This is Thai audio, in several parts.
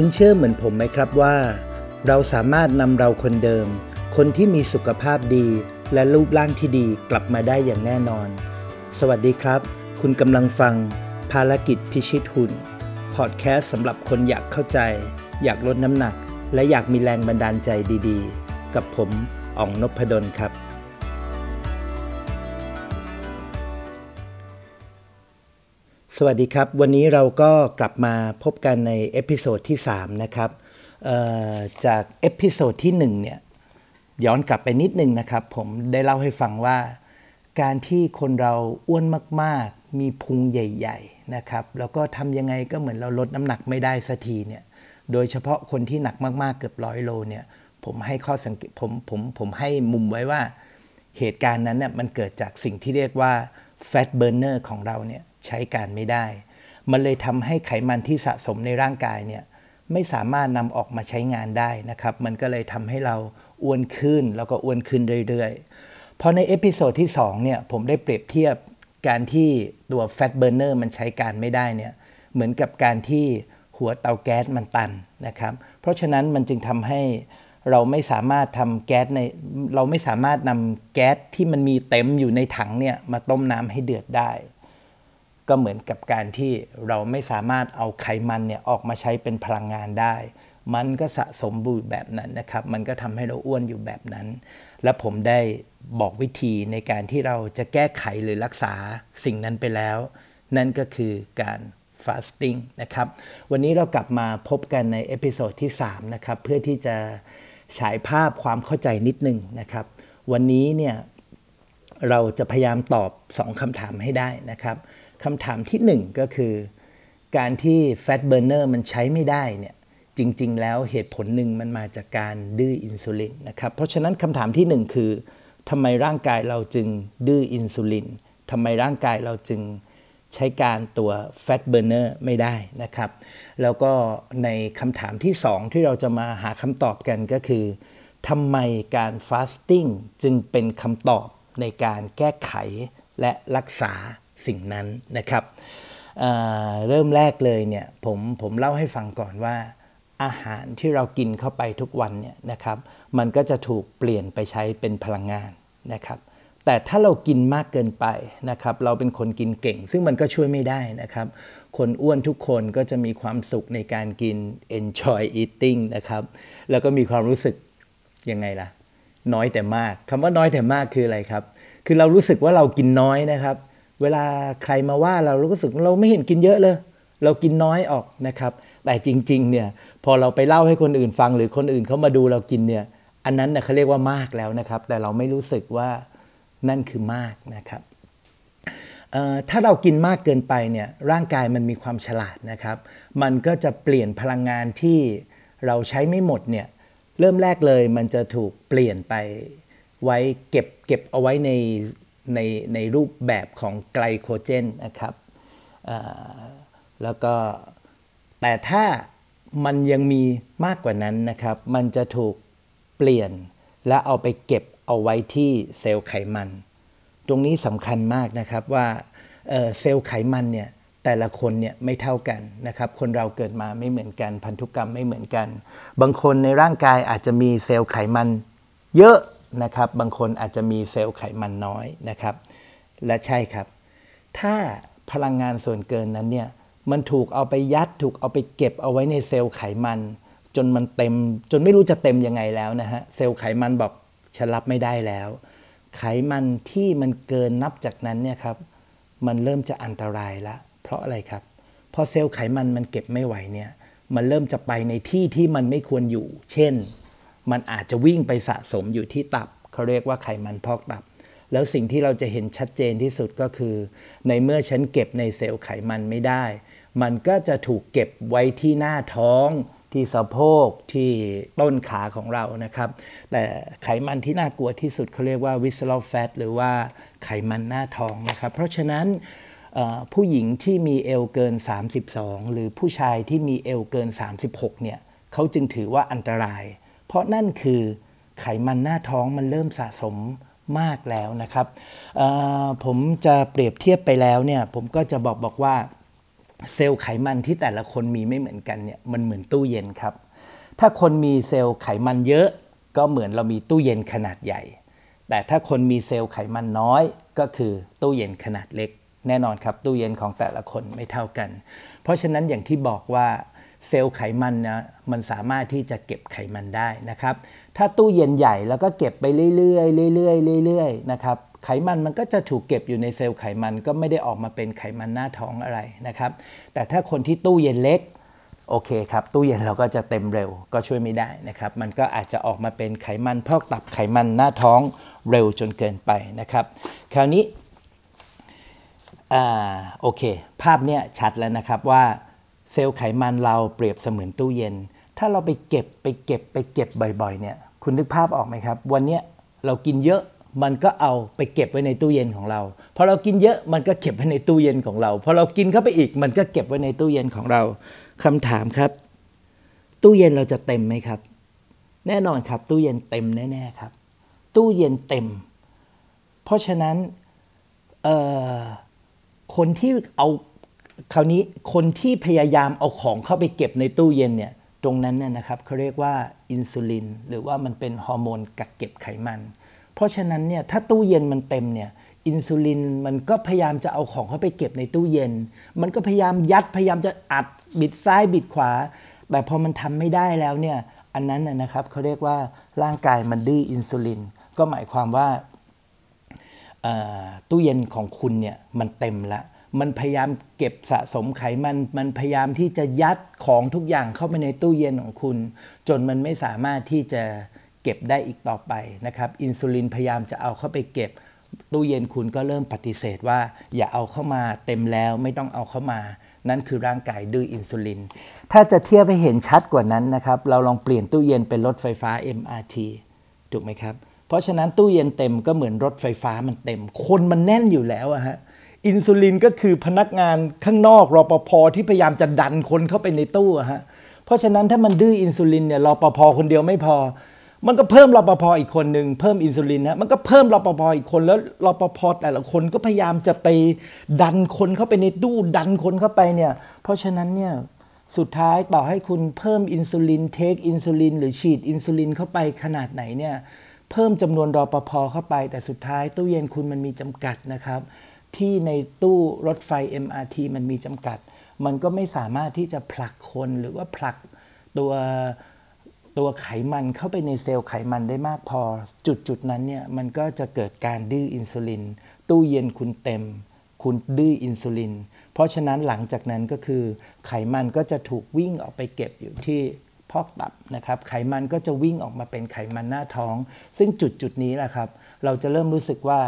คุณเชื่อเหมือนผมไหมครับว่า เราสามารถนำเราคนเดิม คนที่มีสุขภาพดี และรูปร่างที่ดีกลับมาได้อย่างแน่นอน สวัสดีครับ คุณกำลังฟัง ภารกิจพิชิตหุ่น พอดแคสต์สำหรับคนอยากเข้าใจ อยากลดน้ำหนัก และอยากมีแรงบันดาลใจดีๆ กับผมอ๋องนพดลครับ สวัสดีครับ วันนี้เราก็กลับมาพบกันใน episode ที่ 3 นะครับจาก episode ที่1เนี่ยย้อนกลับไปนิดนึงนะครับ ผมได้เล่าให้ฟังว่า การที่คนเราอ้วนมากๆ มีพุงใหญ่ ๆนะครับ แล้วก็ทำยังไงก็เหมือนเราลดน้ำหนักไม่ได้สักทีเนี่ยโดยเฉพาะคนที่หนักมากๆเกือบร้อยโลเนี่ยผมให้ข้อสังเกตผมผมผมให้มุมไว้ว่าเหตุการณ์นั้นเนี่ยมันเกิดจากสิ่งที่เรียกว่า fat burner ของเราเนี่ย ใช้การไม่ได้ มันเลยทำให้ไขมันที่สะสมในร่างกายเนี่ยไม่สามารถนำออกมาใช้งานได้นะครับ มันก็เลยทำให้เราอ้วนขึ้นแล้วก็อ้วนขึ้นเรื่อยๆ พอใน episode ที่2เนี่ยผมได้เปรียบเทียบการที่ตัว fat burner มันใช้การไม่ได้เนี่ยเหมือนกับการที่หัวเตาแก๊สมันตันนะครับ เพราะฉะนั้นมันจึงทำให้เราไม่สามารถทำแก๊สในเราไม่สามารถนำแก๊สที่มันมีเต็มอยู่ในถังเนี่ยมาต้มน้ำให้เดือดได้ ก็เหมือนกับการที่เราไม่สามารถเอาไขมันเนี่ยออกมาใช้เป็นพลังงานได้ มันก็สะสมอยู่แบบนั้นนะครับ มันก็ทำให้เราอ้วนอยู่แบบนั้น และผมได้บอกวิธีในการที่เราจะแก้ไขหรือรักษาสิ่งนั้นไปแล้ว นั่นก็คือการ fasting นะครับ วันนี้เรากลับมาพบกันใน episode ที่ 3 นะครับ เพื่อที่จะฉายภาพความเข้าใจนิดนึงนะครับ วันนี้เนี่ยเราจะพยายามตอบ 2คำถามให้ได้นะครับ คำถามที่ 1 ก็คือ การที่ fat burner มันใช้ไม่ได้เนี่ยจริง ๆ แล้วเหตุผลหนึ่งมันมาจากการดื้ออินซูลินนะครับเพราะฉะนั้นคำถามที่ 1 คือทำไมร่างกายเราจึงดื้ออินซูลินทำไมร่างกายเราจึงใช้การตัว fat burner ไม่ได้นะครับ แล้วก็ในคำถามที่ 2 ที่เราจะมาหาคำตอบกันก็คือทำไมการ fasting จึงเป็นคำตอบในการแก้ไขและรักษา สิ่งนั้นนะครับเเริ่มแรกเลยเนี่ยผมผมเล่าให้ฟังก่อนว่า อาหารที่เรากินเข้าไปทุกวันเนี่ยนะครับมันก็จะถูกเปลี่ยนไปใช้เป็นพลังงานนะครับแต่ถ้าเรากินมากเกินไปนะครับเราเป็นคนกินเก่ง ซึ่งมันก็ช่วยไม่ได้นะครับ คนอ้วนทุกคนก็จะมีความสุขในการกิน enjoy eating นะครับแล้วก็มีความรู้สึกยังไงล่ะน้อยแต่มากคำว่าน้อยแต่มากคืออะไรครับ คือเรารู้สึกว่าเรากินน้อยนะครับ เวลาใครมาว่าเราเราก็รู้สึกเราไม่เห็นกินเยอะเลย เรากินน้อยออกนะครับ แต่จริงๆเนี่ยพอเราไปเล่าให้คนอื่นฟังหรือคนอื่นเขามาดูเรากินเนี่ยอันนั้นเน่ยเขาเรียกว่ามากแล้วนะครับ แต่เราไม่รู้สึกว่านั่นคือมากนะครับถ้าเรากินมากเกินไปเนี่ยร่างกายมันมีความฉลาดนะครับ มันก็จะเปลี่ยนพลังงานที่เราใช้ไม่หมดเนี่ยเริ่มแรกเลยมันจะถูกเปลี่ยนไปไว้เก็บเก็บเอาไว้ใน ในในรูปแบบของไกลโคเจนนะครับแล้วก็แต่ถ้ามันยังมีมากกว่านั้นนะครับ มันจะถูกเปลี่ยนและเอาไปเก็บเอาไว้ที่เซลล์ไขมัน ตรงนี้สำคัญมากนะครับว่าเซลล์ไขมันเนี่ยแต่ละคนเนี่ยไม่เท่ากันนะครับ คนเราเกิดมาไม่เหมือนกัน พันธุกรรมไม่เหมือนกัน บางคนในร่างกายอาจจะมีเซลล์ไขมัน เยอะ นะครับบางคนอาจจะมีเซลล์ไขมันน้อยนะครับ และใช่ครับ ถ้าพลังงานส่วนเกินนั้นเนี่ยมันถูกเอาไปยัดถูกเอาไปเก็บเอาไว้ในเซลล์ไขมัน จนมันเต็ม จนไม่รู้จะเต็มยังไงแล้วนะฮะเซลล์ไขมันบอกฉันรับไม่ได้แล้ว ไขมันที่มันเกินนับจากนั้นเนี่ยครับมันเริ่มจะอันตรายละ เพราะอะไรครับพอเซลล์ไขมันมันเก็บไม่ไหวเนี่ยมันเริ่มจะไปในที่ที่มันไม่ควรอยู่ เช่น มันอาจจะวิ่งไปสะสมอยู่ที่ตับเขาเรียกว่าไขมันพอกตับ แล้วสิ่งที่เราจะเห็นชัดเจนที่สุดก็คือ ในเมื่อฉันเก็บในเซลล์ไขมันไม่ได้ มันก็จะถูกเก็บไว้ที่หน้าท้องที่สะโพกที่ต้นขาของเรานะครับ แต่ไขมันที่น่ากลัวที่สุดเขาเรียกว่า visceral fat หรือว่าไขมันหน้าท้องนะครับ เพราะฉะนั้นผู้หญิงที่มีเอวเกิน 32 หรือผู้ชายที่มีเอวเกิน 36เนี่ยเขาจึงถือว่าอันตราย เพราะนั่นคือไขมันหน้าท้องมันเริ่มสะสมมากแล้วนะครับ ผมจะเปรียบเทียบไปแล้วเนี่ยผมก็จะบอกบอกว่าเซลล์ไขมันที่แต่ละคนมีไม่เหมือนกันเนี่ยมันเหมือนตู้เย็นครับ ถ้าคนมีเซลล์ไขมันเยอะก็เหมือนเรามีตู้เย็นขนาดใหญ่ แต่ถ้าคนมีเซลล์ไขมันน้อยก็คือตู้เย็นขนาดเล็ก แน่นอนครับตู้เย็นของแต่ละคนไม่เท่ากัน เพราะฉะนั้นอย่างที่บอกว่า เซลล์ไขมันนะมันสามารถที่จะเก็บไขมันได้นะครับ ถ้าตู้เย็นใหญ่แล้วก็เก็บไปเรื่อยๆเรื่อยๆเรื่อยๆนะครับไขมันมันก็จะถูกเก็บอยู่ในเซลล์ไขมันก็ไม่ได้ออกมาเป็นไขมันหน้าท้องอะไรนะครับ แต่ถ้าคนที่ตู้เย็นเล็กโอเคครับตู้เย็นเราก็จะเต็มเร็วก็ช่วยไม่ได้นะครับ มันก็อาจจะออกมาเป็นไขมันพอกตับไขมันหน้าท้องเร็วจนเกินไปนะครับ คราวนี้อ่าโอเค ภาพเนี้ยชัดแล้วนะครับว่า เซลล์ไขมันเราเปรียบเสมือนตู้เย็น ถ้าเราไปเก็บไปเก็บไปเก็บบ่อยๆเนี่ย คุณนึกภาพออกไหมครับ วันนี้เรากินเยอะมันก็เอาไปเก็บไว้ในตู้เย็นของเรา พอเรากินเยอะมันก็เก็บไว้ในตู้เย็นของเรา พอเรากินเข้าไปอีก มันก็เก็บไว้ในตู้เย็นของเราคำถามครับ ตู้เย็นเราจะเต็มไหมครับ แน่นอนครับ ตู้เย็นเต็มแน่ๆครับ ตู้เย็นเต็ม เพราะฉะนั้นคนที่เอา คราวนี้คนที่พยายามเอาของเข้าไปเก็บในตู้เย็นเนี่ยตรงนั้นเนี่ยนะครับเขาเรียกว่าอินซูลินหรือว่ามันเป็นฮอร์โมนกักเก็บไขมัน เพราะฉะนั้นเนี่ยถ้าตู้เย็นมันเต็มเนี่ยอินซูลินมันก็พยายามจะเอาของเข้าไปเก็บในตู้เย็น มันก็พยายามยัดพยายามจะอัดบิดซ้ายบิดขวา แต่พอมันทำไม่ได้แล้วเนี่ยอันนั้นนะนะครับเขาเรียกว่าร่างกายมันดื้ออินซูลิน ก็หมายความว่าตู้เย็นของคุณเนี่ยมันเต็มแล้ว มันพยายามเก็บสะสมไขมัน มันพยายามที่จะยัดของทุกอย่างเข้าไปในตู้เย็นของคุณ จนมันไม่สามารถที่จะเก็บได้อีกต่อไปนะครับอินซูลินพยายามจะเอาเข้าไปเก็บตู้เย็นคุณก็เริ่มปฏิเสธว่า อย่าเอาเข้ามาเต็มแล้วไม่ต้องเอาเข้ามา นั่นคือร่างกายดื้ออินซูลิน ถ้าจะเทียบให้เห็นชัดกว่านั้นนะครับเราลองเปลี่ยนตู้เย็นเป็นรถไฟฟ้า MRT ถูกไหมครับเพราะฉะนั้นตู้เย็นเต็มก็เหมือนรถไฟฟ้ามันเต็ม คนมันแน่นอยู่แล้วอะฮะ อินซูลินก็คือพนักงานข้างนอกรอปภที่พยายามจะดันคนเข้าไปในตู้ฮะเพราะฉะนั้นถ้ามันดื้ออินซูลินเนี่ยรอปภคนเดียวไม่พอ มันก็เพิ่มรอปภอีกคนหนึ่งเพิ่มอินซูลินฮะมันก็เพิ่มรอปภอีกคนแล้วรอปภแต่ละคนก็พยายามจะไปดันคนเข้าไปในตู้ดันคนเข้าไปเนี่ยเพราะฉะนั้นเนี่ยสุดท้ายต่อให้คุณเพิ่มอินซูลิน take อินซูลินหรือฉีดอินซูลินเข้าไปขนาดไหนเนี่ยเพิ่มจำนวนรอปภเข้าไป แต่สุดท้ายตู้เย็นคุณมันมีจำกัดนะครับ ที่ในตู้รถไฟ MRT มันมีจำกัด มันก็ไม่สามารถที่จะผลักคนหรือว่าผลักตัวตัวไขมันเข้าไปในเซลล์ไขมันได้มากพอ จุดจุดนั้นเนี่ยมันก็จะเกิดการดื้ออินซูลิน ตู้เย็นคุณเต็ม คุณดื้ออินซูลิน เพราะฉะนั้นหลังจากนั้นก็คือ ไขมันก็จะถูกวิ่งออกไปเก็บอยู่ที่พอกตับนะครับไขมันก็จะวิ่งออกมาเป็นไขมันหน้าท้อง ซึ่งจุดจุดนี้แหละครับ เราจะเริ่มรู้สึกว่า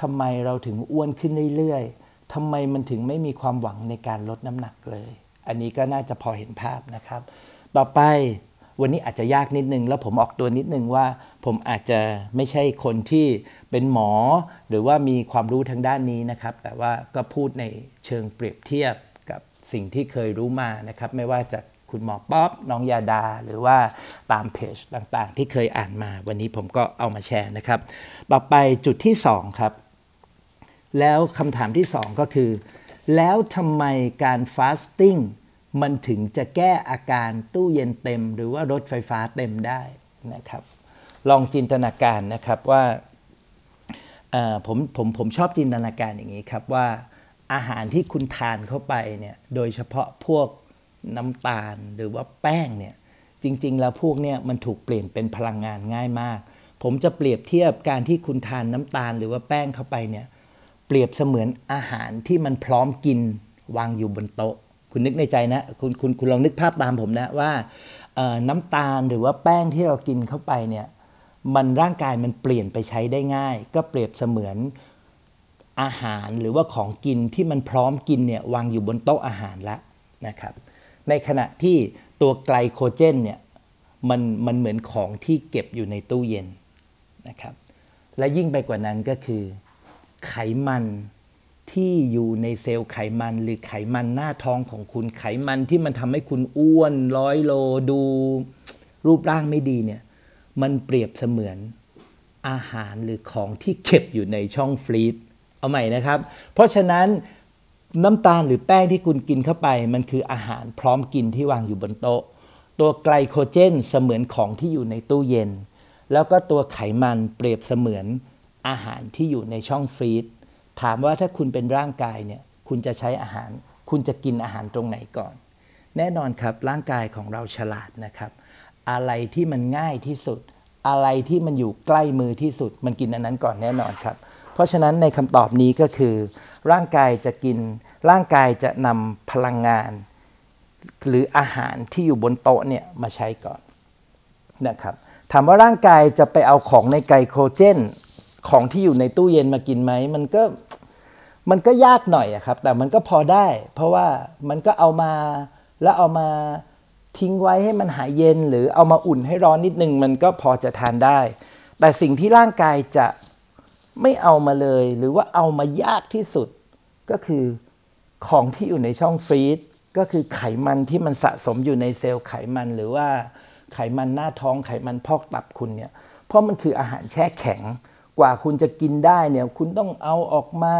ทำไมเราถึงอ้วนขึ้นเรื่อยๆทำไมมันถึงไม่มีความหวังในการลดน้ำหนักเลย อันนี้ก็น่าจะพอเห็นภาพนะครับ ต่อไปวันนี้อาจจะยากนิดนึง แล้วผมออกตัวนิดนึงว่า ผมอาจจะไม่ใช่คนที่เป็นหมอ หรือว่ามีความรู้ทางด้านนี้นะครับ แต่ว่าก็พูดในเชิงเปรียบเทียบกับสิ่งที่เคยรู้มานะครับ ไม่ว่าจากคุณหมอป๊อปน้องยาดา หรือว่าตามเพจต่างๆ ที่เคยอ่านมา วันนี้ผมก็เอามาแชร์นะครับ ต่อไปจุดที่ 2 ครับ แล้วคำถามที่2ก็คือ แล้วทำไมการ fasting มันถึงจะแก้อาการตู้เย็นเต็ม หรือว่ารถไฟฟ้าเต็มได้นะครับ ลองจินตนาการนะครับว่าผมผมผมชอบจินตนาการอย่างนี้ครับว่าอาหารที่คุณทานเข้าไปเนี่ยโดยเฉพาะพวกน้ำตาลหรือว่าแป้งเนี่ยจริง ๆ แล้วพวกเนี่ยมันถูกเปลี่ยนเป็นพลังงานง่ายมาก ผมจะเปรียบเทียบการที่คุณทานน้ำตาลหรือว่าแป้งเข้าไปเนี่ย เปรียบเสมือนอาหารที่มันพร้อมกินวางอยู่บนโต๊ะ คุณนึกในใจนะ คุณคุณคุณลองนึกภาพตามผมนะว่าน้ำตาลหรือว่าแป้งที่เรากินเข้าไปเนี่ยมันร่างกายมันเปลี่ยนไปใช้ได้ง่าย ก็เปรียบเสมือนอาหารหรือว่าของกินที่มันพร้อมกินเนี่ยวางอยู่บนโต๊ะอาหารแล้วนะครับ ในขณะที่ตัวไกลโคเจนเนี่ยมันมันเหมือนของที่เก็บอยู่ในตู้เย็นนะครับ และยิ่งไปกว่านั้นก็คือ ไขมันที่อยู่ในเซลล์ไขมันหรือไขมันหน้าท้องของคุณไขมันที่มันทำให้คุณอ้วนร้อยโลดูรูปร่างไม่ดีเนี่ยมันเปรียบเสมือนอาหารหรือของที่เก็บอยู่ในช่องฟรีซเอาใหม่นะครับ เพราะฉะนั้นน้ำตาลหรือแป้งที่คุณกินเข้าไป มันคืออาหารพร้อมกินที่วางอยู่บนโต๊ะ ตัวไกลโคเจนเสมือนของที่อยู่ในตู้เย็น แล้วก็ตัวไขมันเปรียบเสมือน อาหารที่อยู่ในช่องฟรีซถามว่าถ้าคุณเป็นร่างกายเนี่ยคุณจะใช้อาหาร คุณจะกินอาหารตรงไหนก่อน แน่นอนครับร่างกายของเราฉลาดนะครับ อะไรที่มันง่ายที่สุด อะไรที่มันอยู่ใกล้มือที่สุด มันกินอันนั้นก่อนแน่นอนครับ เพราะฉะนั้นในคำตอบนี้ก็คือ ร่างกายจะกิน ร่างกายจะนำพลังงาน หรืออาหารที่อยู่บนโต๊ะเนี่ยมาใช้ก่อนนะครับถามว่าร่างกายจะไปเอาของในไกลโคเจน ของที่อยู่ในตู้เย็นมากินไหมมันก็มันก็ยากหน่อยอะครับ แต่มันก็พอได้ เพราะว่ามันก็เอามาแล้วเอามาทิ้งไว้ให้มันหายเย็น หรือเอามาอุ่นให้ร้อนนิดนึง มันก็พอจะทานได้ แต่สิ่งที่ร่างกายจะไม่เอามาเลย หรือว่าเอามายากที่สุดก็คือของที่อยู่ในช่องฟรีซก็คือไขมันที่มันสะสมอยู่ในเซลล์ไขมันหรือว่าไขมันหน้าท้องไขมันพอกตับคุณเนี่ยเพราะมันคืออาหารแช่แข็ง กว่าคุณจะกินได้เนี่ยคุณต้องเอาออกมา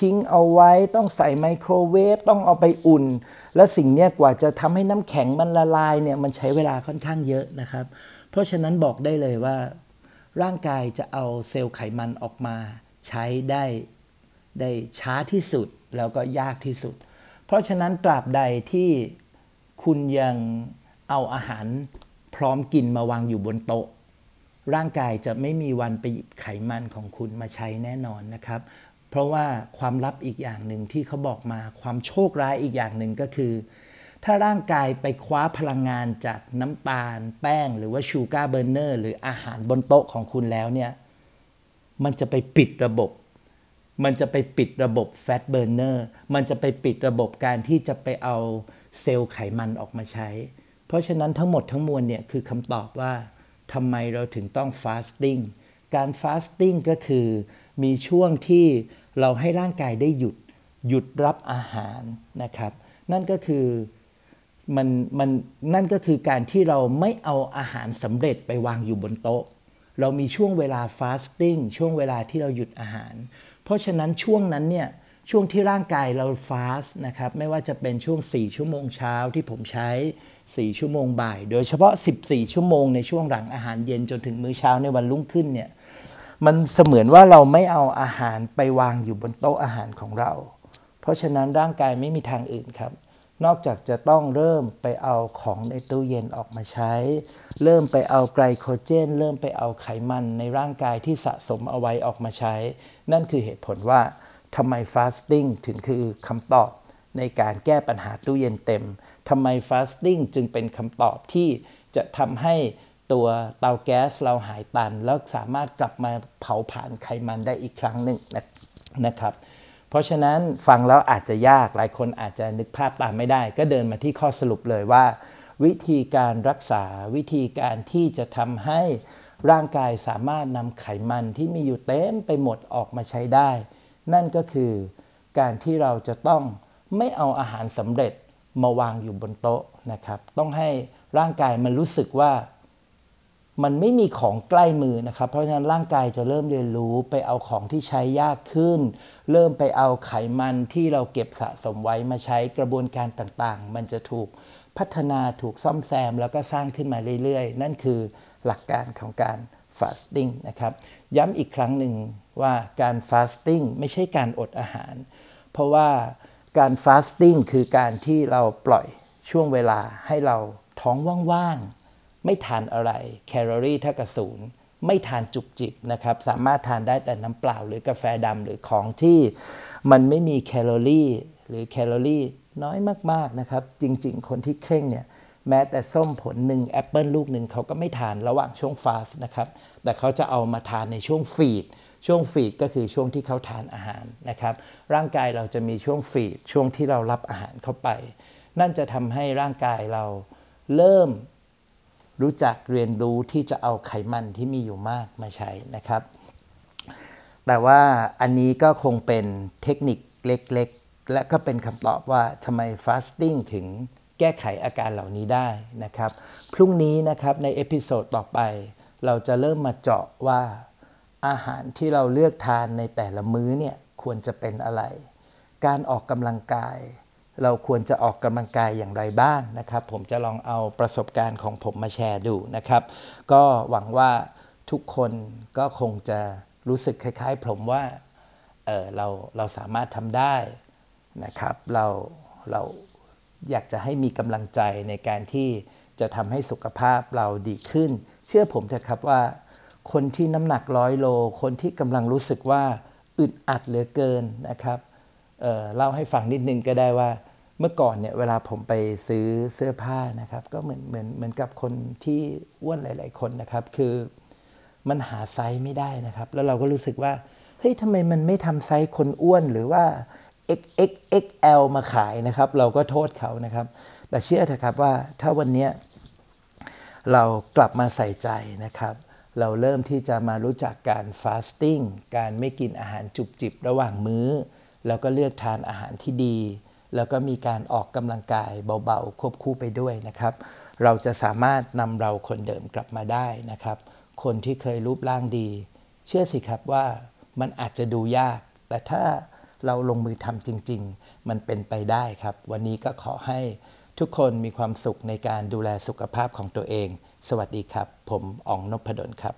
ทิ้งเอาไว้ต้องใส่ไมโครเวฟต้องเอาไปอุ่น และสิ่งนี้กว่าจะทำให้น้ำแข็งมันละลายเนี่ยมันใช้เวลาค่อนข้างเยอะนะครับ เพราะฉะนั้นบอกได้เลยว่า ร่างกายจะเอาเซลล์ไขมันออกมาใช้ได้ได้ช้าที่สุดแล้วก็ยากที่สุด เพราะฉะนั้นตราบใดที่คุณยังเอาอาหารพร้อมกินมาวางอยู่บนโต๊ะ ร่างกายจะไม่มีวันไปหยิบไขมันของคุณมาใช้แน่นอนนะครับ เพราะว่าความลับอีกอย่างหนึ่งที่เขาบอกมาความโชคร้ายอีกอย่างหนึ่งก็คือ ถ้าร่างกายไปคว้าพลังงานจากน้ำตาล แป้ง หรือว่า sugar burner หรืออาหารบนโต๊ะของคุณแล้วเนี่ยมันจะไปปิดระบบ มันจะไปปิดระบบ fat burner มันจะไปปิดระบบการที่จะไปเอาเซลล์ไขมันออกมาใช้ เพราะฉะนั้นทั้งหมดทั้งมวลเนี่ยคือคำตอบว่า ทำไมเราถึงต้อง fasting การ fasting ก็คือมีช่วงที่เราให้ร่างกายได้หยุดหยุดรับอาหารนะครับ นั่นก็คือมันมันนั่นก็คือการที่เราไม่เอาอาหารสำเร็จไปวางอยู่บนโต๊ะ เรามีช่วงเวลา fasting ช่วงเวลาที่เราหยุดอาหาร เพราะฉะนั้นช่วงนั้นเนี่ยช่วงที่ร่างกายเราฟาสนะครับไม่ว่าจะเป็นช่วง 4 ชั่วโมงเช้าที่ผมใช้ 4 ชั่วโมงบ่าย โดยเฉพาะ 14 ชั่วโมงในช่วงหลังอาหารเย็นจนถึงมื้อเช้าในวันรุ่งขึ้นเนี่ยมันเสมือนว่าเราไม่เอาอาหารไปวางอยู่บนโต๊ะอาหารของเรา เพราะฉะนั้นร่างกายไม่มีทางอื่นครับ นอกจากจะต้องเริ่มไปเอาของในตู้เย็นออกมาใช้ เริ่มไปเอาไกลโคเจน เริ่มไปเอาไขมันในร่างกายที่สะสมเอาไว้ออกมาใช้ นั่นคือเหตุผลว่าทำไมฟาสติ้งถึงคือคำตอบในการแก้ปัญหาตู้เย็นเต็ม ทำไมฟาสติ้งจึงเป็นคำตอบที่จะทำให้ตัวเตาแก๊สเราหายตัน แล้วสามารถกลับมาเผาผลาญไขมันได้อีกครั้งหนึ่งนะครับเพราะฉะนั้นฟังแล้วอาจจะยากหลายคนอาจจะนึกภาพตามไม่ได้ ก็เดินมาที่ข้อสรุปเลยว่า วิธีการรักษาวิธีการที่จะทำให้ร่างกายสามารถนำไขมันที่มีอยู่เต็มไปหมดออกมาใช้ได้ นั่นก็คือการที่เราจะต้องไม่เอาอาหารสำเร็จ มาวางอยู่บนโต๊ะนะครับ ต้องให้ร่างกายมันรู้สึกว่ามันไม่มีของใกล้มือนะครับ เพราะฉะนั้นร่างกายจะเริ่มเรียนรู้ไปเอาของที่ใช้ยากขึ้น เริ่มไปเอาไขมันที่เราเก็บสะสมไว้มาใช้กระบวนการต่างๆ มันจะถูกพัฒนาถูกซ่อมแซม แล้วก็สร้างขึ้นมาเรื่อยๆ นั่นคือหลักการของการ fasting นะครับ ย้ำอีกครั้งหนึ่งว่าการ fasting ไม่ใช่การอดอาหาร เพราะว่า การ fasting คือการที่เราปล่อยช่วงเวลาให้เราท้องว่างๆ ไม่ทานอะไร แคลอรี่เท่ากับศูนย์ไม่ทานจุบจิบนะครับ สามารถทานได้แต่น้ำเปล่า หรือกาแฟดำหรือของที่มันไม่มีแคลอรี่ หรือแคลอรี่น้อยมากๆนะครับ จริงๆ คนที่เคร่งเนี่ยแม้แต่ส้มผลหนึ่งแอปเปิลลูกหนึ่งเขาก็ไม่ทานระหว่างช่วง fast นะครับ แต่เขาจะเอามาทานในช่วง feed ช่วง feed ก็คือช่วงที่เขาทานอาหารนะครับ ร่างกายเราจะมีช่วง feed ช่วงที่เรารับอาหารเข้าไป นั่นจะทำให้ร่างกายเราเริ่มรู้จักเรียนรู้ที่จะเอาไขมันที่มีอยู่มากมาใช้นะครับ แต่ว่าอันนี้ก็คงเป็นเทคนิคเล็กๆ และก็เป็นคำตอบว่าทำไม fasting ถึงแก้ไขอาการเหล่านี้ได้นะครับ พรุ่งนี้นะครับใน episode ต่อไป เราจะเริ่มมาเจาะว่า อาหารที่เราเลือกทานในแต่ละมื้อเนี่ยควรจะเป็นอะไร การออกกำลังกาย เราควรจะออกกำลังกายอย่างไรบ้างนะครับ ผมจะลองเอาประสบการณ์ของผมมาแชร์ดูนะครับ ก็หวังว่าทุกคนก็คงจะรู้สึกคล้ายๆ ผมว่าเเราเราสามารถทำได้นะครับเราเราอยากจะให้มีกำลังใจในการที่จะทำให้สุขภาพเราดีขึ้น เชื่อผมเถอะครับว่า คนที่น้ำหนักร้อยโล คนที่กำลังรู้สึกว่าอึดอัดเหลือเกินนะครับเเล่าให้ฟังนิดนึงก็ได้ว่า เมื่อก่อนเนี่ยเวลาผมไปซื้อเสื้อผ้านะครับ ก็เหมือนเหมือนเหมือนกับคนที่อ้วนหลาย ๆ คนนะครับ คือมันหาไซส์ไม่ได้นะครับ แล้วเราก็รู้สึกว่าเฮ้ยทำไมมันไม่ทำไซส์คนอ้วนหรือว่า XXXL มาขายนะครับ เราก็โทษเขานะครับ แต่เชื่อเถอะครับว่าถ้าวันนี้เรากลับมาใส่ใจนะครับ เราเริ่มที่จะมารู้จักการ fasting การไม่กินอาหารจุบจิบระหว่างมื้อ แล้วก็เลือกทานอาหารที่ดี แล้วก็มีการออกกำลังกายเบาๆ ควบคู่ไปด้วยนะครับ เราจะสามารถนำเราคนเดิมกลับมาได้นะครับ คนที่เคยรูปร่างดี เชื่อสิครับว่ามันอาจจะดูยาก แต่ถ้าเราลงมือทำจริง ๆ มันเป็นไปได้ครับ วันนี้ก็ขอให้ทุกคนมีความสุขในการดูแลสุขภาพของตัวเอง สวัสดีครับ ผมอองนพดลครับ